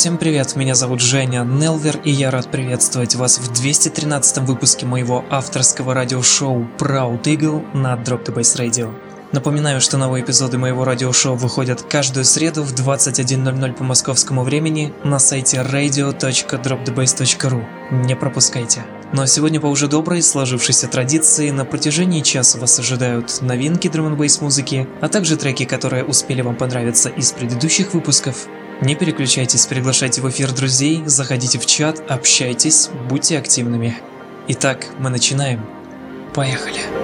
Всем привет, меня зовут Женя Нелвер, и я рад приветствовать вас в 213 выпуске моего авторского радиошоу Proud Eagle на Drop the Bass Radio. Напоминаю, что новые эпизоды моего радиошоу выходят каждую среду в 21.00 по московскому времени на сайте radio.dropthebase.ru. Не пропускайте. Ну а сегодня по уже доброй сложившейся традиции на протяжении часа вас ожидают новинки драм музыки, а также треки, которые успели вам понравиться из предыдущих выпусков. Не переключайтесь, приглашайте в эфир друзей, заходите в чат, общайтесь, будьте активными. Итак, мы начинаем. Поехали!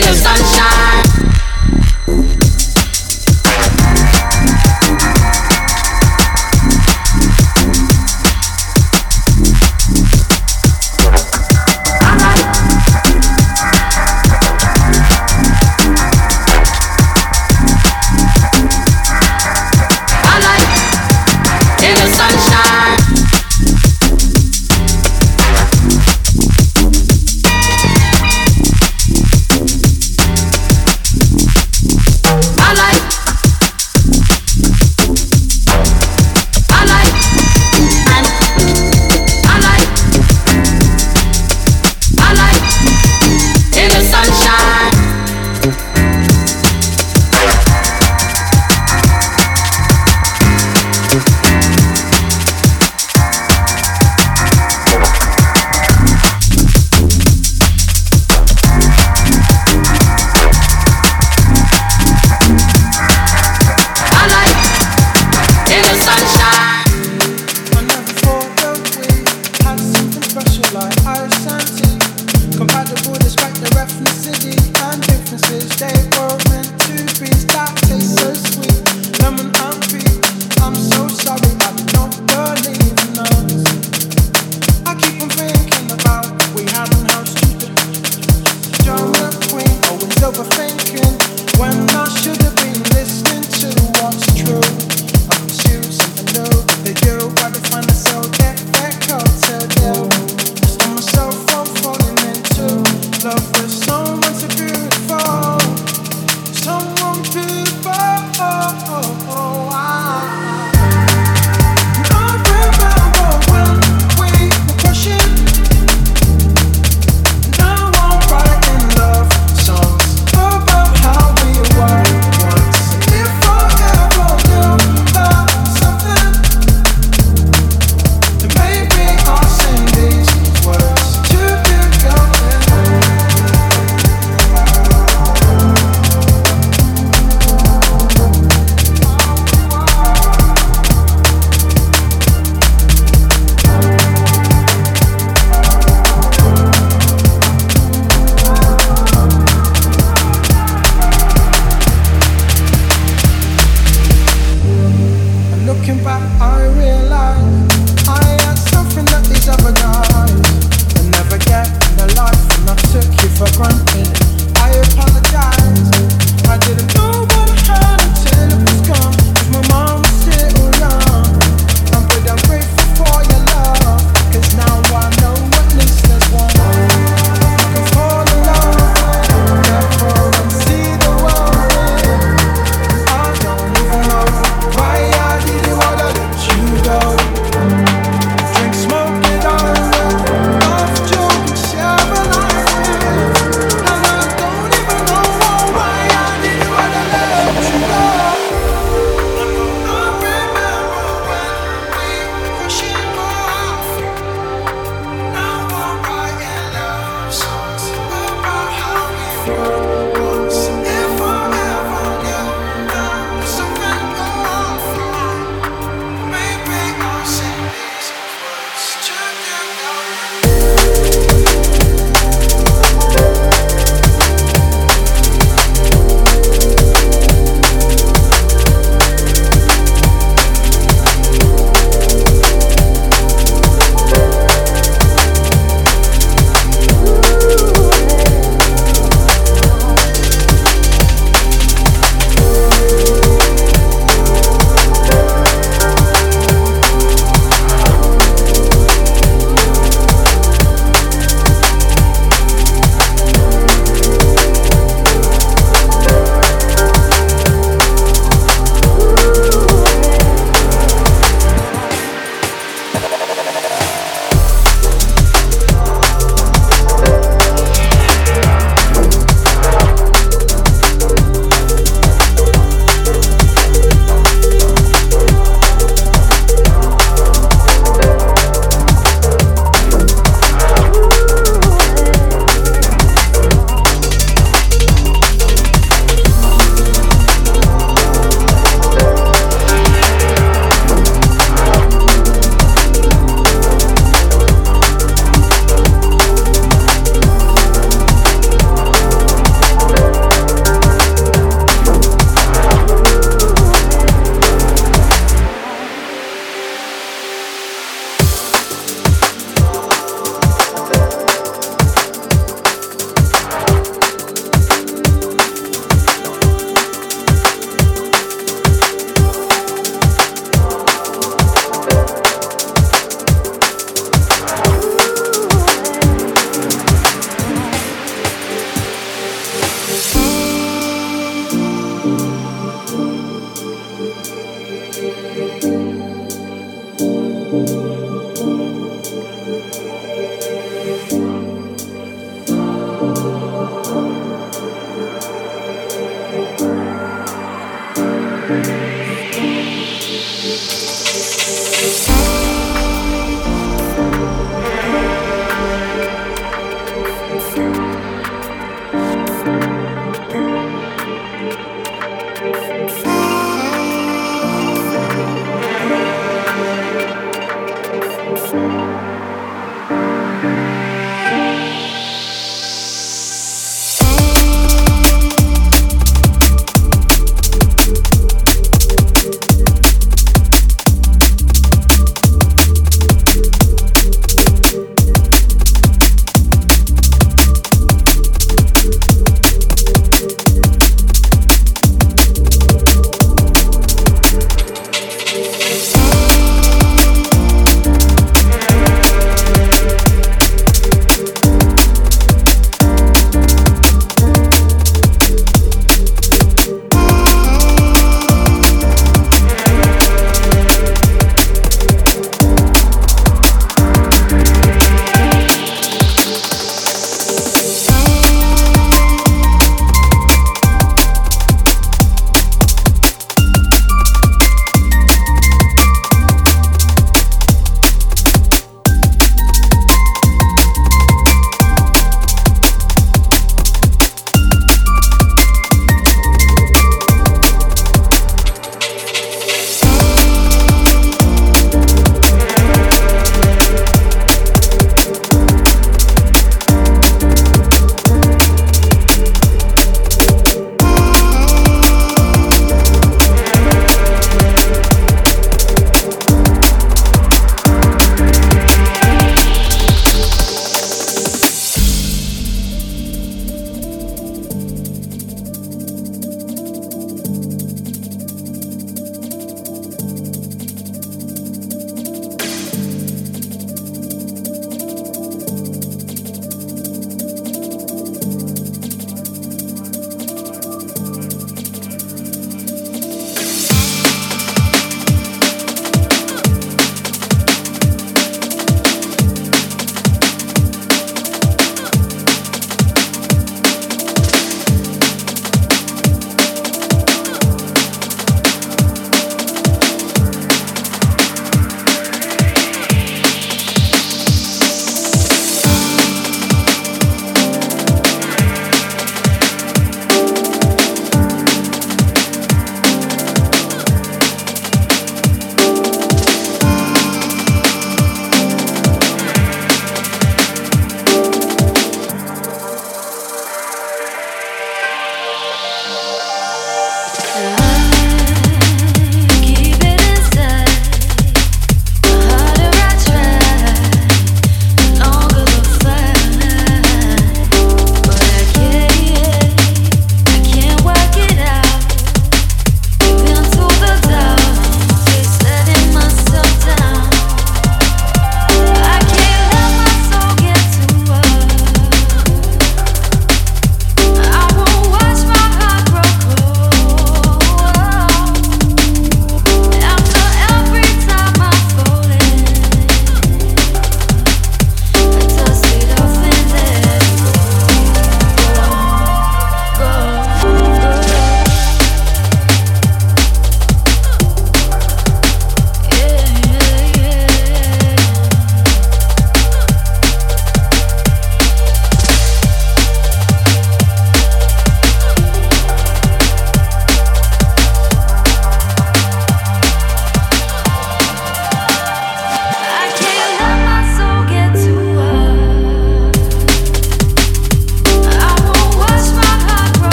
in the sunshine.